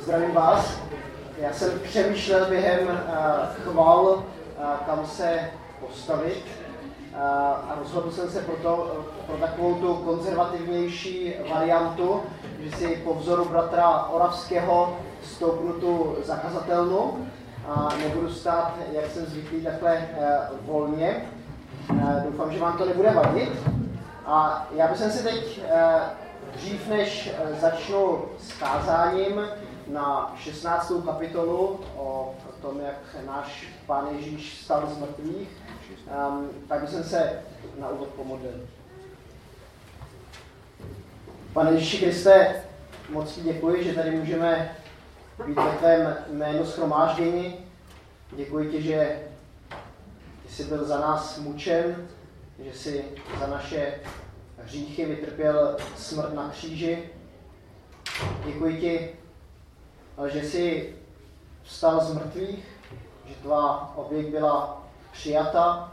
Zdravím vás. Já jsem přemýšlel během uh, chval, uh, kam se postavit uh, a rozhodl jsem se pro, to, pro takovou tu konzervativnější variantu, že si po vzoru bratra Oravského stoupnu tu zakazatelnu a nebudu stát, jak jsem zvyklý, takhle volně. Doufám, že vám to nebude vadit. A já bych si teď dřív než začnu s kázáním, na 16. kapitolu o tom, jak náš Pán Ježíš stal z mrtvých, um, tak jsem se na úvod pomodlil. Pane Ježíši Kriste, moc ti děkuji, že tady můžeme být ve tvém jménu schromáždění. Děkuji ti, že jsi byl za nás mučen, že jsi za naše hříchy vytrpěl smrt na kříži. Děkuji ti, že jsi vstal z mrtvých, že tvá oběť byla přijata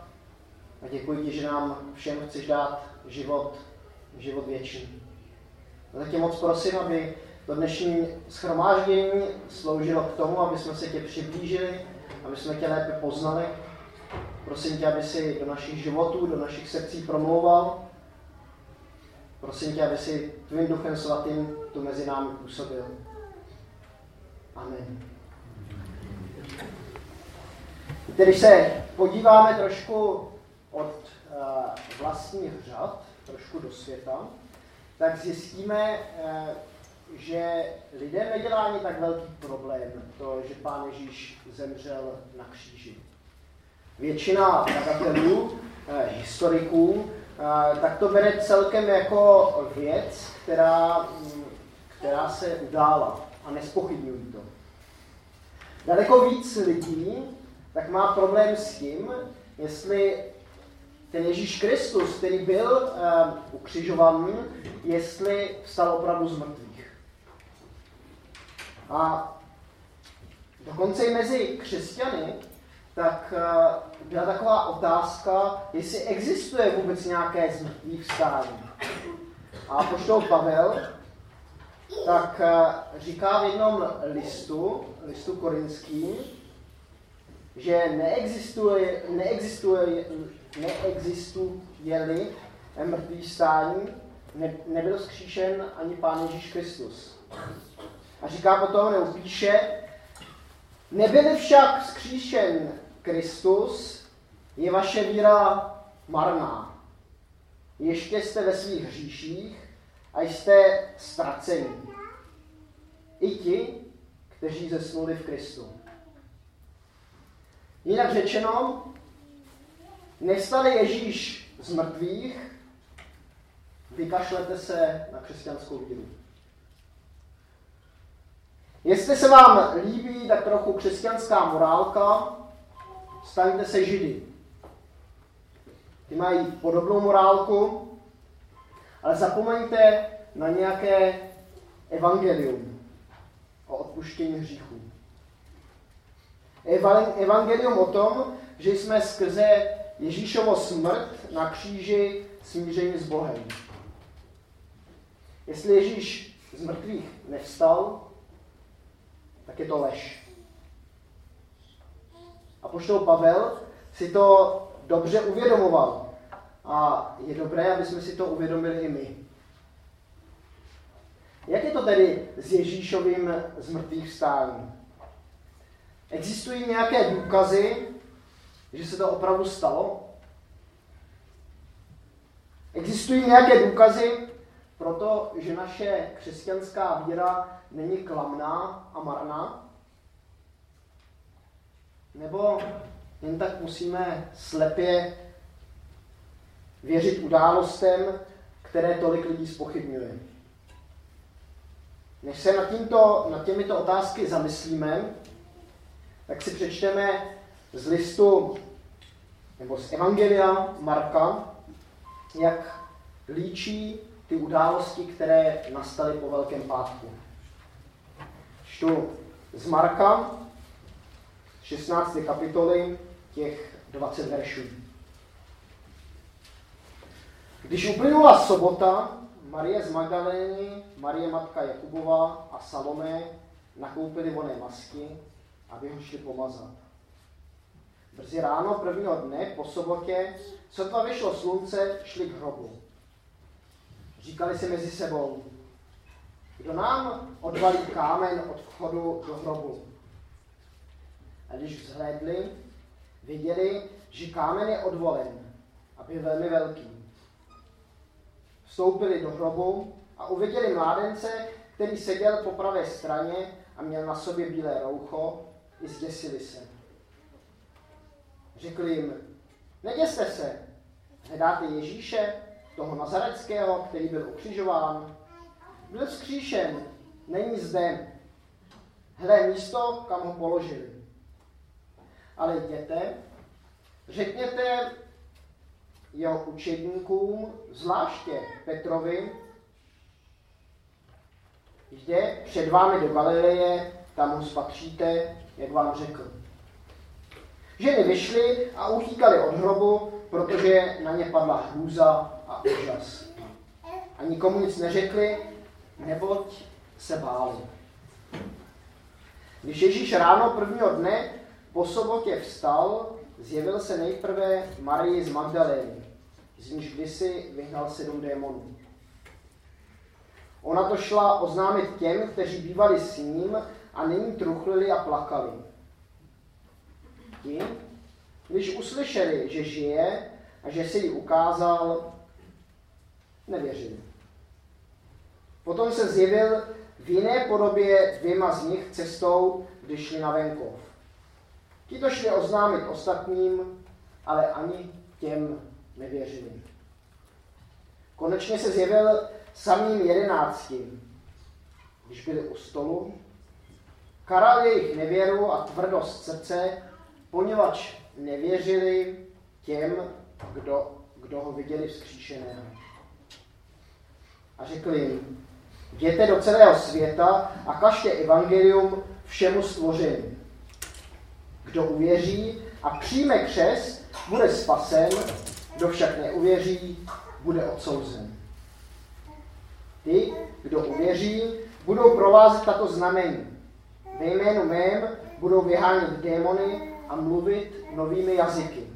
a děkuji ti, že nám všem chceš dát život, život věčný. A tak tě moc prosím, aby to dnešní schromáždění sloužilo k tomu, aby jsme se tě přiblížili, aby jsme tě lépe poznali. Prosím tě, aby si do našich životů, do našich srdcí promlouval. Prosím tě, aby si tvým duchem svatým tu mezi námi působil. Amen. Když se podíváme trošku od uh, vlastních řad, trošku do světa, tak zjistíme, uh, že lidé nedělá ani tak velký problém to, že Pán Ježíš zemřel na kříži. Většina badatelů, uh, historiků, tak to bere celkem jako věc, která, mm, která se udála a nespochybňují to. Daleko víc lidí tak má problém s tím, jestli ten Ježíš Kristus, který byl uh, ukřižovaný, jestli vstal opravdu z mrtvých. A dokonce i mezi křesťany tak uh, byla taková otázka, jestli existuje vůbec nějaké z mrtvých vstání. A poštol Pavel tak eh, říká v jednom listu, listu korinským, že neexistuje, neexistuje, neexistuje-li mrtvý stání, ne, nebyl zkříšen ani Pán Ježíš Kristus. A říká potom, nebo píše, nebyli však zkříšen Kristus, je vaše víra marná. Ještě jste ve svých hříších a jste ztraceni. I ti, kteří zesnuli v Kristu. Jinak řečeno, nestali Ježíš z mrtvých, vykašlete se na křesťanskou víru. Jestli se vám líbí tak trochu křesťanská morálka, staňte se židy. Ty mají podobnou morálku, ale zapomeňte na nějaké evangelium o odpuštění hříchů. Evangelium o tom, že jsme skrze Ježíšovo smrt na kříži smíření s Bohem. Jestli Ježíš z mrtvých nevstal, tak je to lež. A poštol Pavel si to dobře uvědomoval. A je dobré, aby jsme si to uvědomili i my. Jak je to tedy s Ježíšovým zmrtvých vstáním? Existují nějaké důkazy, že se to opravdu stalo? Existují nějaké důkazy pro to, že naše křesťanská víra není klamná a marná? Nebo jen tak musíme slepě věřit událostem, které tolik lidí spochybňuje. Než se nad, tímto, nad těmito otázky zamyslíme, tak si přečteme z listu nebo z Evangelia Marka, jak líčí ty události, které nastaly po Velkém pátku. Čtu z Marka, 16. kapitoly, těch 20 veršů. Když uplynula sobota, Marie z Magdalény, Marie matka Jakubova a Salomé nakoupili voné masky, aby ho šli pomazat. Brzy ráno prvního dne po sobotě, sotva vyšlo slunce, šli k hrobu. Říkali si mezi sebou, kdo nám odvalí kámen od vchodu do hrobu. A když vzhlédli, viděli, že kámen je odvolen a byl velmi velký. Vstoupili do hrobu a uviděli mládence, který seděl po pravé straně a měl na sobě bílé roucho, i zděsili se. Řekl jim, neděste se, hledáte Ježíše, toho Nazareckého, který byl ukřižován. Byl vzkříšen, není zde. Hle místo, kam ho položili. Ale jděte, řekněte jeho učedníkům, zvláště Petrovi, jde před vámi do Galileje, tam ho spatříte, jak vám řekl. Ženy vyšly a utíkali od hrobu, protože na ně padla hrůza a úžas. A nikomu nic neřekli, neboť se báli. Když Ježíš ráno prvního dne po sobotě vstal, zjevil se nejprve Marii z Magdalény, z níž kdysi vyhnal sedm démonů. Ona to šla oznámit těm, kteří bývali s ním a nyní truchlili a plakali. Ti, když uslyšeli, že žije a že si ji ukázal, nevěřili. Potom se zjevil v jiné podobě dvěma z nich cestou, když šli na venkov. Ti to šli oznámit ostatním, ale ani těm nevěřili. Konečně se zjevil samým jedenáctím, když byli u stolu, karal jejich nevěru a tvrdost srdce, poněvadž nevěřili těm, kdo, kdo ho viděli vzkříšeného. A řekl jim, jděte do celého světa a kažte evangelium všemu stvoření. Kdo uvěří a přijme křest, bude spasen, kdo však neuvěří, bude odsouzen. Ty, kdo uvěří, budou provázet tato znamení. Ve jménu mém budou vyhánět démony a mluvit novými jazyky.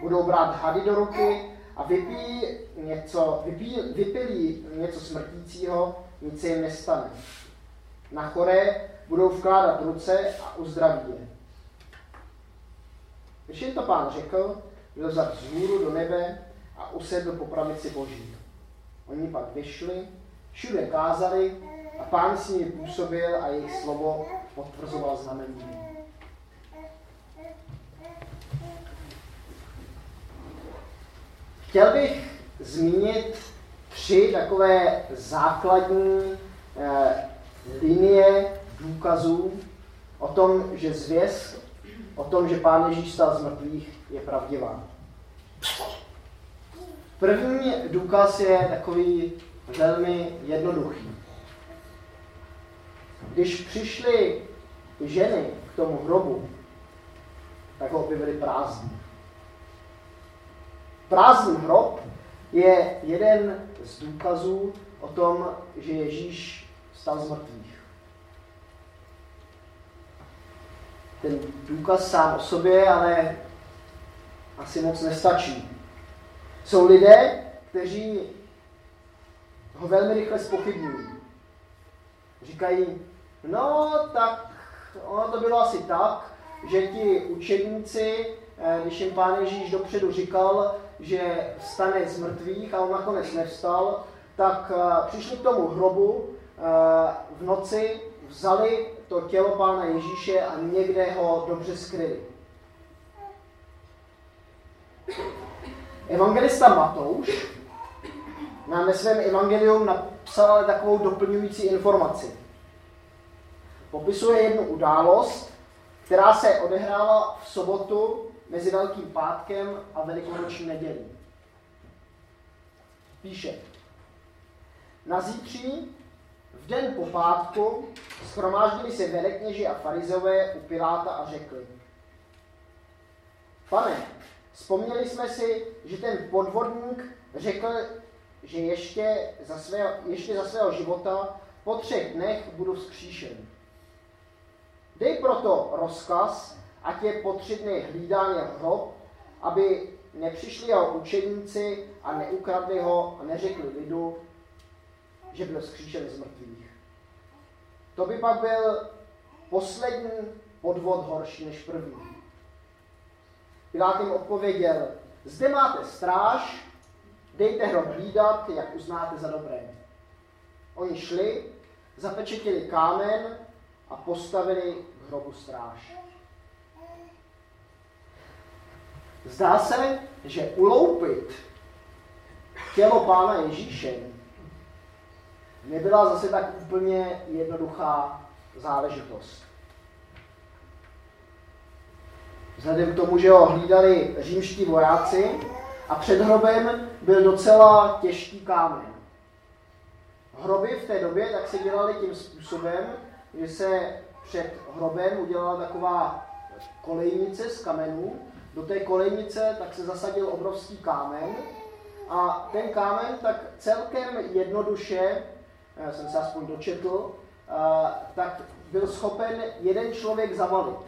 Budou brát hady do ruky a vypí něco, vypí, vypilí něco smrtícího, nic se jim nestane. Na choré budou vkládat ruce a uzdraví je. Když jim to pán řekl, byl vzat vzhůru do nebe a usedl po pravici boží. Oni pak vyšli, všude kázali a pán s nimi působil a jejich slovo potvrzoval znamení. Chtěl bych zmínit tři takové základní eh, linie důkazů o tom, že zvěst, o tom, že Pán Ježíš stal z mrtvých, je pravdivá. První důkaz je takový velmi jednoduchý. Když přišly ženy k tomu hrobu, tak ho objevili prázdný. Prázdný hrob je jeden z důkazů o tom, že Ježíš stal z mrtvých. Ten důkaz sám o sobě ale asi moc nestačí. Jsou lidé, kteří ho velmi rychle spochybňují. Říkají, no tak ono to bylo asi tak, že ti učedníci, eh, když jim pán Ježíš dopředu říkal, že vstane z mrtvých a on nakonec nevstal, tak uh, přišli k tomu hrobu uh, v noci, vzali to tělo pána Ježíše a někde ho dobře skryli. Evangelista Matouš nám ve svém evangelium napsal takovou doplňující informaci. Popisuje jednu událost, která se odehrála v sobotu mezi Velkým pátkem a Velikonoční nedělí. Píše, na zítří, den po pátku, schromáždili se velekněži a farizové u Piláta a řekli, pane, vzpomněli jsme si, že ten podvodník řekl, že ještě za, svého, ještě za svého života po třech dnech budu vzkříšen. Dej proto rozkaz, ať je po tři dny hrob, aby nepřišli jeho učeníci a neukradli ho a neřekli lidu, že byl zkříšen z mrtvých. To by pak byl poslední podvod horší než první. Pilát jim odpověděl, zde máte stráž, dejte hrob hlídat, jak uznáte za dobré. Oni šli, zapečetili kámen a postavili k hrobu stráž. Zdá se, že uloupit tělo pána Ježíše nebyla zase tak úplně jednoduchá záležitost. Vzhledem k tomu, že ho hlídali římští vojáci a před hrobem byl docela těžký kámen. Hroby v té době tak se dělaly tím způsobem, že se před hrobem udělala taková kolejnice z kamenů. Do té kolejnice tak se zasadil obrovský kámen a ten kámen tak celkem jednoduše, jsem se aspoň dočetl, tak byl schopen jeden člověk zavalit.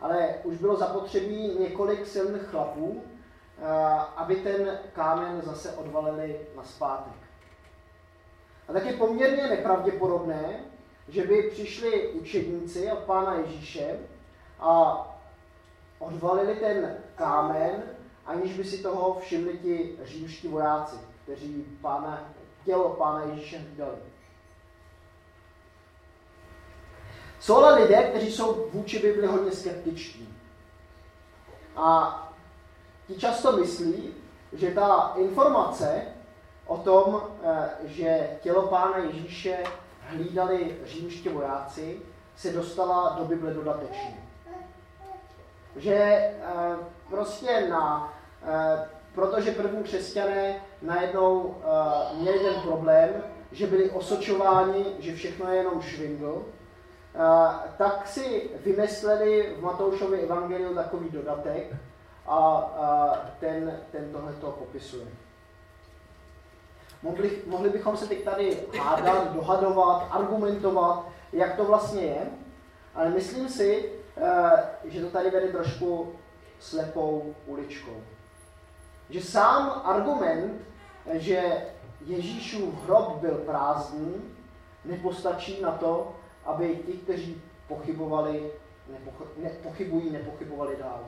Ale už bylo zapotřebí několik silných chlapů, aby ten kámen zase odvalili na zpátek. A tak je poměrně nepravděpodobné, že by přišli učedníci od pána Ježíše a odvalili ten kámen, aniž by si toho všimli ti římští vojáci, kteří pána, tělo pána Ježíše dali. Jsou ale lidé, kteří jsou vůči Bibli hodně skeptičtí. A ti často myslí, že ta informace o tom, eh, že tělo pána Ježíše hlídali římští vojáci, se dostala do Bible dodatečně. Že eh, prostě na, eh, protože první křesťané najednou měli ten problém, že byli osočováni, že všechno je jenom švindl, tak si vymysleli v Matoušově evangeliu takový dodatek a ten, ten tohleto popisuje. Mohli, mohli bychom se teď tady hádat, dohadovat, argumentovat, jak to vlastně je, ale myslím si, že to tady vede trošku slepou uličkou. Že sám argument, že Ježíšův hrob byl prázdný, nepostačí na to, aby ti, kteří pochybovali, nepoch, ne, pochybují, nepochybovali dál.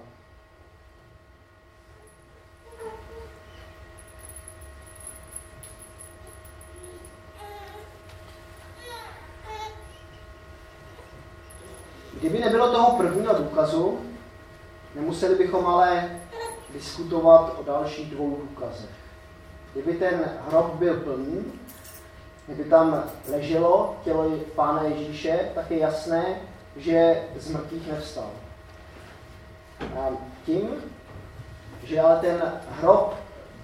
Kdyby nebylo toho prvního důkazu, nemuseli bychom ale diskutovat o dalších dvou důkazech. Kdyby ten hrob byl plný, kdyby tam leželo tělo Pána Ježíše, tak je jasné, že z mrtvých nevstal. A tím, že ale ten hrob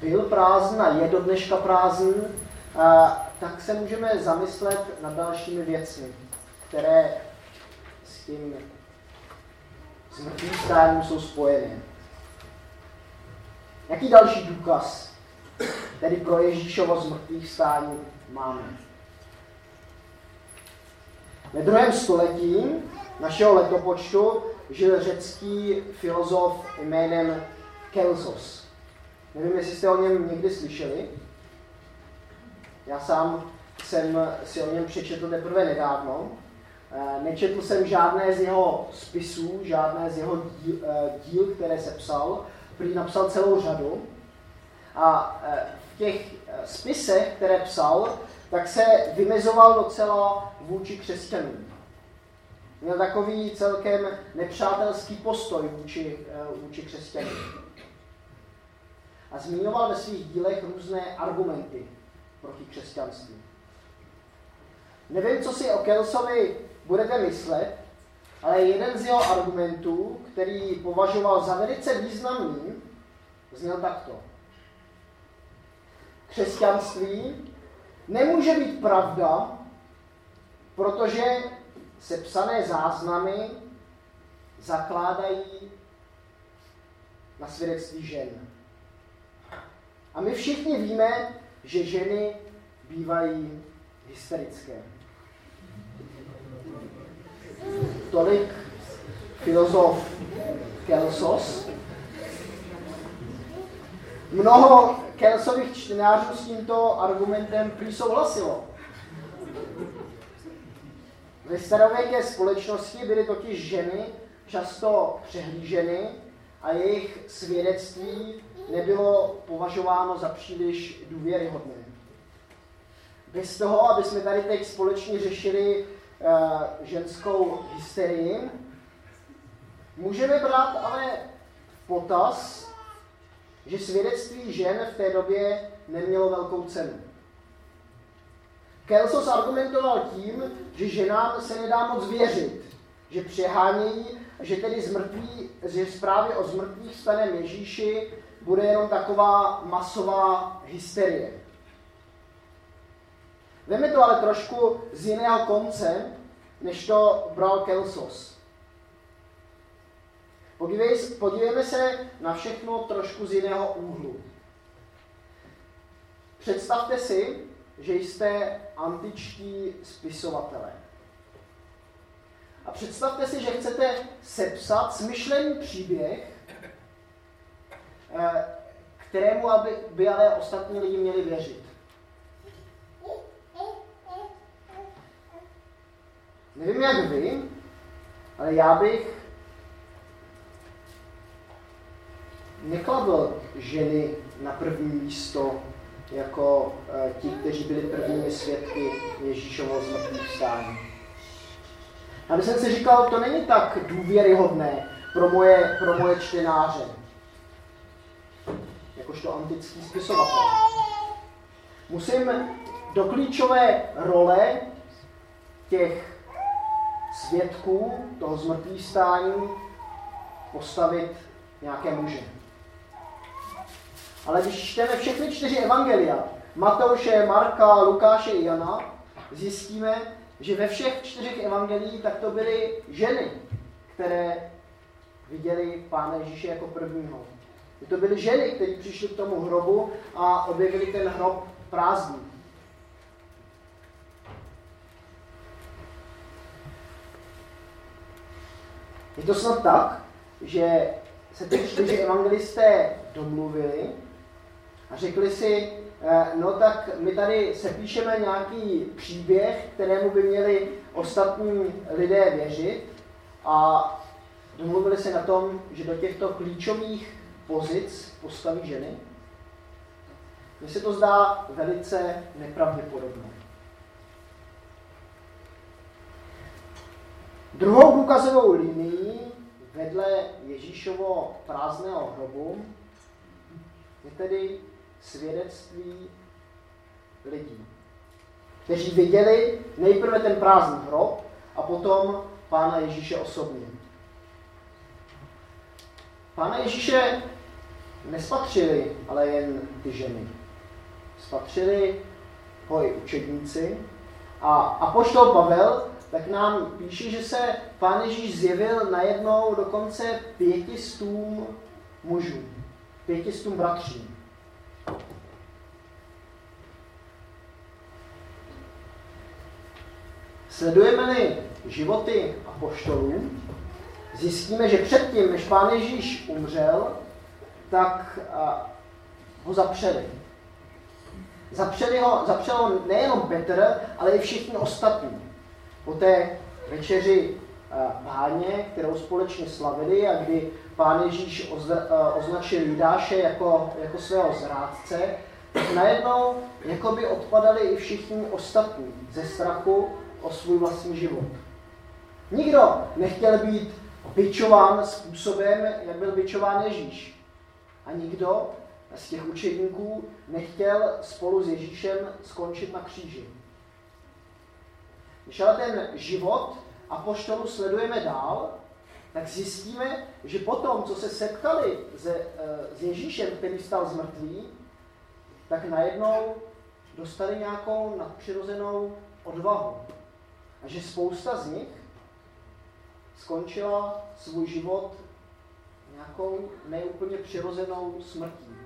byl prázdný a je do dneška prázdný, a, tak se můžeme zamyslet nad dalšími věcmi, které s tím smrtvým stáním jsou spojené. Jaký další důkaz tedy pro Ježíšovo zmrtvých stání máme. Ve druhém století našeho letopočtu žil řecký filozof jménem Kelsos. Nevím, jestli jste o něm někdy slyšeli. Já sám jsem si o něm přečetl teprve nedávno. Eh, nečetl jsem žádné z jeho spisů, žádné z jeho díl, eh, díl které se psal. Prý napsal celou řadu. A eh, v těch spisech, které psal, tak se vymezoval docela vůči křesťanům. Měl takový celkem nepřátelský postoj vůči, eh, vůči křesťanům. A zmiňoval ve svých dílech různé argumenty proti křesťanství. Nevím, co si o Kelsovi budete myslet, ale jeden z jeho argumentů, který považoval za velice významný, zněl takto. Křesťanství nemůže být pravda, protože se psané záznamy zakládají na svědectví žen. A my všichni víme, že ženy bývají hysterické. To tolik filozof Kelsos. Mnoho Kelsových čtenářů s tímto argumentem prý souhlasilo. Ve starověké společnosti byly totiž ženy často přehlíženy a jejich svědectví nebylo považováno za příliš důvěryhodné. Bez toho, aby jsme tady teď společně řešili ženskou hysterii, můžeme brát ale potaz, že svědectví žen v té době nemělo velkou cenu. Kelsos argumentoval tím, že ženám se nedá moc věřit, že přehánějí, že tedy zmrtví, že zprávy o zmrtvých stanem Ježíši bude jenom taková masová hysterie. Veme to ale trošku z jiného konce, než to bral Kelsos. Podívej, podívejme se na všechno trošku z jiného úhlu. Představte si, že jste antičtí spisovatelé. A představte si, že chcete sepsat smyšlený příběh, eh, kterému aby, by ale ostatní lidi měli věřit. Nevím, jak vy, ale já bych nekladl ženy na první místo jako eh, ti, kteří byli prvními svědky Ježíšovo zmrtvých stání. A když jsem si říkal, to není tak důvěryhodné pro moje, pro moje čtenáře, jakožto antický spisovatel. Musím do klíčové role těch svědků toho zmrtvých stání postavit nějaké muže. Ale když čteme všechny čtyři evangelia, Matouše, Marka, Lukáše i Jana, zjistíme, že ve všech čtyřech evangeliích tak to byly ženy, které viděli Pána Ježíše jako prvního. To byly ženy, které přišly k tomu hrobu a objevili ten hrob prázdný. Je to snad tak, že se ty čtyři evangelisté domluvili a řekli si, eh, no tak my tady sepíšeme nějaký příběh, kterému by měli ostatní lidé věřit a domluvili se na tom, že do těchto klíčových pozic postaví ženy. Mně se to zdá velice nepravděpodobné. Druhou důkazovou linií vedle Ježíšovo prázdného hrobu je tedy svědectví lidí, kteří viděli nejprve ten prázdný hrob a potom Pána Ježíše osobně. Pána Ježíše nespatřili ale jen ty ženy. Spatřili ho i učedníci a apoštol Pavel tak nám píše, že se Pán Ježíš zjevil najednou dokonce pětistům mužů, pětistům bratřím. Sledujeme-li životy apoštolů, zjistíme, že předtím, než Pán Ježíš umřel, tak ho zapřeli. Zapřeli ho, ho nejenom Petr, ale i všichni ostatní. Po té večeři páně, kterou společně slavili a kdy pán Ježíš označil Jidáše jako, jako svého zrádce, tak najednou jako by odpadali i všichni ostatní ze strachu o svůj vlastní život. Nikdo nechtěl být byčován způsobem, jak byl byčován Ježíš. A nikdo z těch učedníků nechtěl spolu s Ježíšem skončit na kříži. Když ale ten život apoštolu sledujeme dál, tak zjistíme, že potom, co se setkali se, eh, s Ježíšem, který stal z mrtvý, tak najednou dostali nějakou nadpřirozenou odvahu. A že spousta z nich skončila svůj život nějakou neúplně přirozenou smrtí.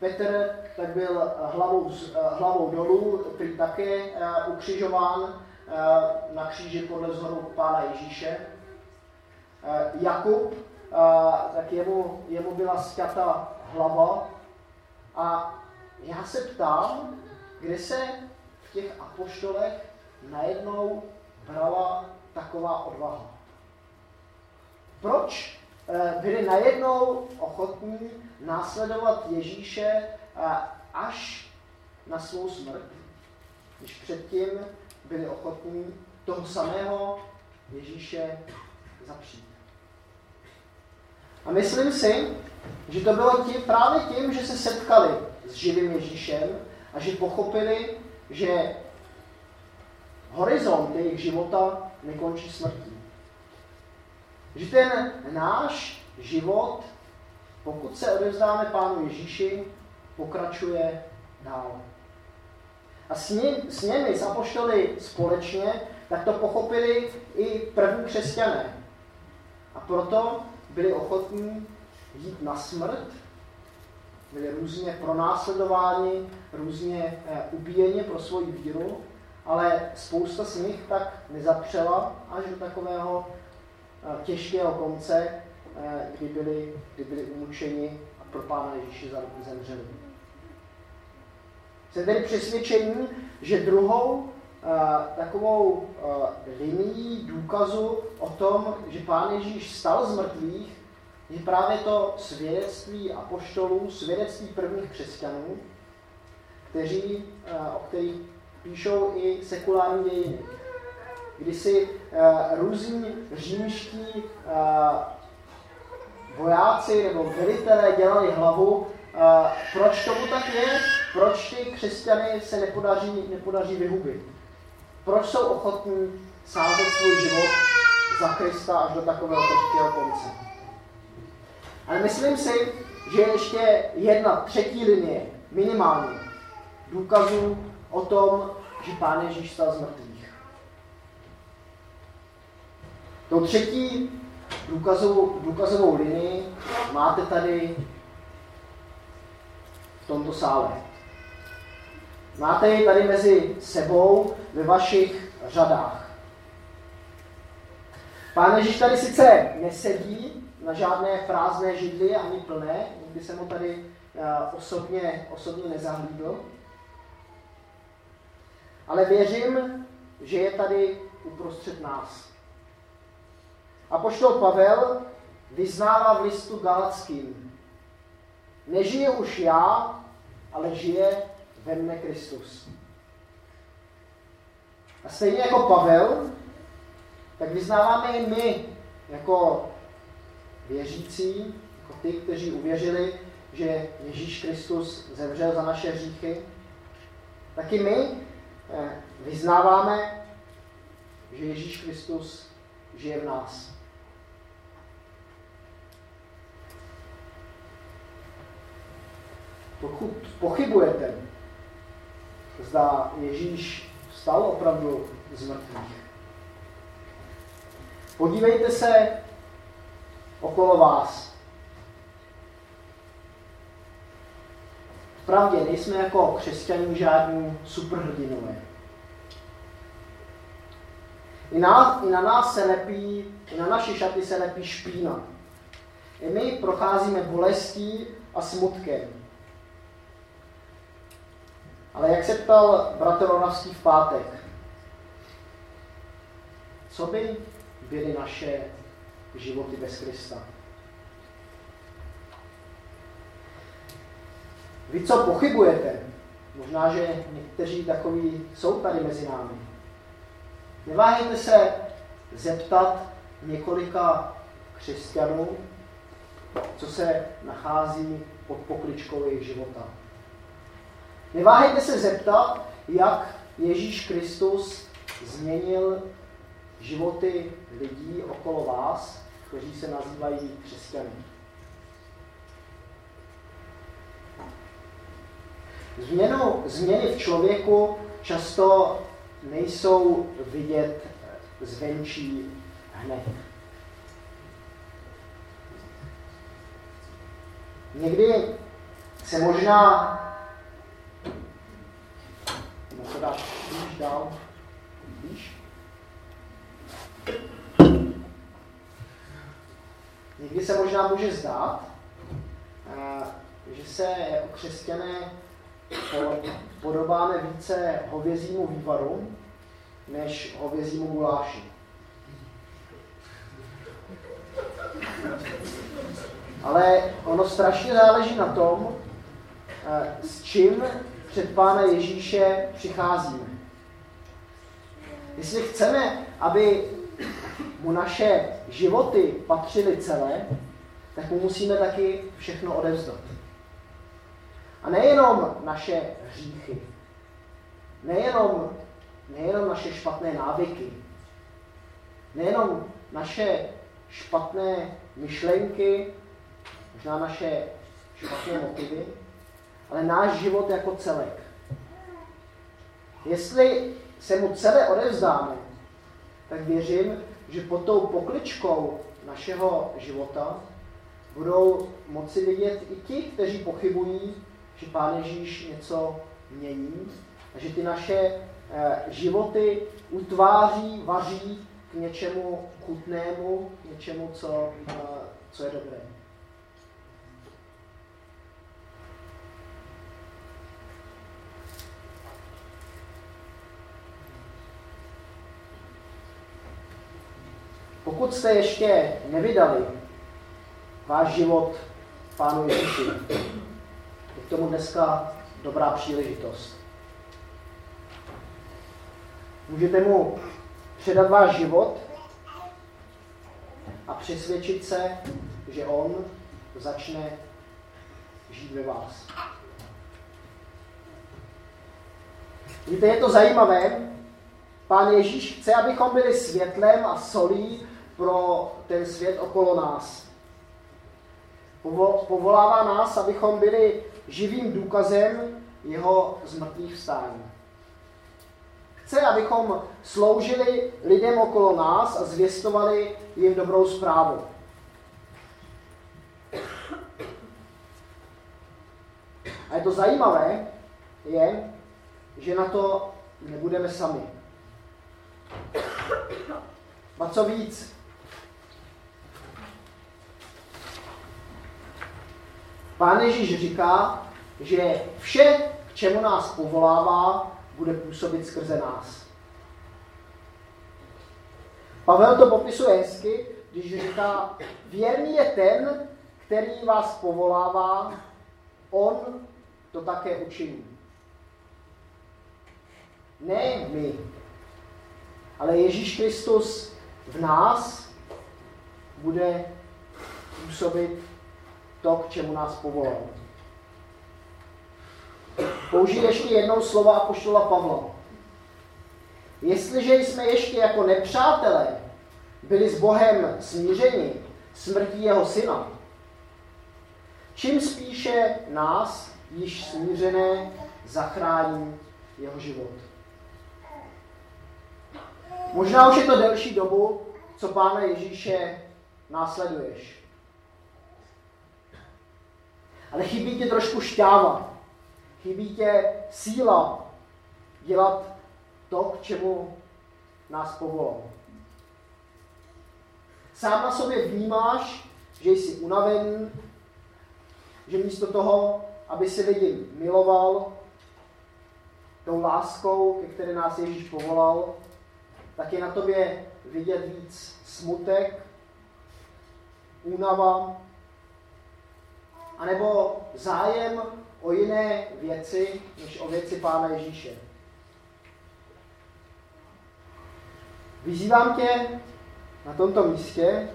Petr tak byl hlavou, hlavou dolů, který také ukřižován na kříži podle vzoru Pána Ježíše. Jakub, tak jemu, jemu byla zkata hlava. A já se ptám, kde se v těch apoštolech najednou brala taková odvaha. Proč eh, byli najednou ochotní následovat Ježíše až na svou smrt, když předtím byli ochotní toho samého Ježíše zapřít. A myslím si, že to bylo tím, právě tím, že se setkali s živým Ježíšem a že pochopili, že horizont jejich života nekončí smrtí. Že ten náš život, pokud se odevzdáme Pánu Ježíši, pokračuje dál. A s, ním, s nimi, s apoštoly společně, tak to pochopili i první křesťané. A proto byli ochotní jít na smrt, byli různě pronásledováni, různě eh, ubíjeni pro svoji víru, ale spousta z nich tak nezapřela až do takového eh, těžkého konce, kdy byli, kdy byli umučeni a pro Pána Ježíše zemřeli. Jsem tedy přesvědčení, že druhou takovou linií důkazu o tom, že Pán Ježíš stal z mrtvých, je právě to svědectví apoštolů, svědectví prvních křesťanů, kteří, o kterých píšou i sekulární dějiny. Kdy si různí římští vojáci nebo velitelé dělali hlavu, proč tomu tak je, proč ty křesťany se nepodaří, nepodaří vyhubit. Proč jsou ochotní sázet svůj život za Krista až do takového těžkého konce. Ale myslím si, že je ještě jedna třetí linie, minimálně, důkazů o tom, že Pán Ježíš stal z mrtvých. Tou třetí důkazovou, důkazovou linii máte tady v tomto sále. Máte ji tady mezi sebou ve vašich řadách. Pán Ježíš tady sice nesedí na žádné prázdné židli ani plné, nikdy jsem ho tady uh, osobně, osobně nezahlídl, ale věřím, že je tady uprostřed nás. A poštol Pavel vyznává v listu Galackým. Nežije už já, ale žije ve mne Kristus. A stejně jako Pavel, tak vyznáváme i my jako věřící, jako ty, kteří uvěřili, že Ježíš Kristus zemřel za naše hříchy, taky my eh, vyznáváme, že Ježíš Kristus žije v nás. Pokud pochybujete, zda Ježíš vstal opravdu z mrtvých, podívejte se okolo vás. Pravdě nejsme jako křesťaní žádní superhrdinové. I na, I na nás se lepí, i na naše šaty se lepí špína. I my procházíme bolestí a smutkem. Ale jak se ptal bratr Ronavský v pátek, co by byly naše životy bez Krista? Vy co pochybujete? Možná, že někteří takoví jsou tady mezi námi. Neváhejte se zeptat několika křesťanů, co se nachází pod pokličkou jejich života. Neváhejte se zeptat, jak Ježíš Kristus změnil životy lidí okolo vás, kteří se nazývají křesťany. Změnu, změny v člověku často nejsou vidět zvenčí hned. Někdy se možná to dáš blíž dál, blíž. Někdy se možná může zdát, eh, že se jako křesťané podobáme více hovězímu vývaru, než hovězímu guláši. Ale ono strašně záleží na tom, eh, s čím před Pána Ježíše přicházíme. Jestli chceme, aby mu naše životy patřily celé, tak mu musíme taky všechno odevzdat. A nejenom naše hříchy, nejenom, nejenom naše špatné návyky, nejenom naše špatné myšlenky, možná naše špatné motivy, ale náš život jako celek. Jestli se mu celé odevzdáme, tak věřím, že pod tou pokličkou našeho života budou moci vidět i ti, kteří pochybují, že Pán Ježíš něco mění a že ty naše eh, životy utváří, vaří k něčemu chutnému, k něčemu, co, eh, co je dobré. Pokud jste ještě nevydali váš život Pánu Ježíši, je k tomu dneska dobrá příležitost. Můžete mu předat váš život a přesvědčit se, že on začne žít ve vás. Víte, je to zajímavé. Pán Ježíš chce, abychom byli světlem a solí pro ten svět okolo nás. Povolává nás, abychom byli živým důkazem jeho zmrtvých vstání. Chce, abychom sloužili lidem okolo nás a zvěstovali jim dobrou zprávu. A je to zajímavé, je, že na to nebudeme sami. A co víc, Pán Ježíš říká, že vše, k čemu nás povolává, bude působit skrze nás. Pavel to popisuje hezky, když říká, věrný je ten, který vás povolává, on to také učiní. Ne my, ale Ježíš Kristus v nás bude působit to, k čemu nás povolal. Použij ještě jednou slova apoštola Pavla. Jestliže jsme ještě jako nepřátelé byli s Bohem smířeni smrtí jeho syna, čím spíše nás, již smířené, zachrání jeho život. Možná už je to delší dobu, co Pána Ježíše následuješ ale chybí ti trošku šťáva, chybí tě síla dělat to, k čemu nás povolal. Sám na sobě vnímáš, že jsi unavený, že místo toho, aby si lidi miloval tou láskou, ke které nás Ježíš povolal, tak je na tobě vidět víc smutek, únava, anebo zájem o jiné věci, než o věci Pána Ježíše. Vyzývám tě na tomto místě,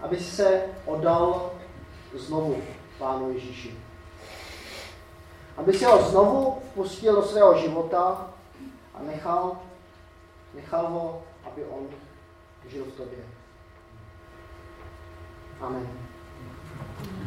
aby se oddal znovu Pánu Ježíši. Aby si ho znovu vpustil do svého života a nechal, nechal ho, aby on žil v tobě. Amen.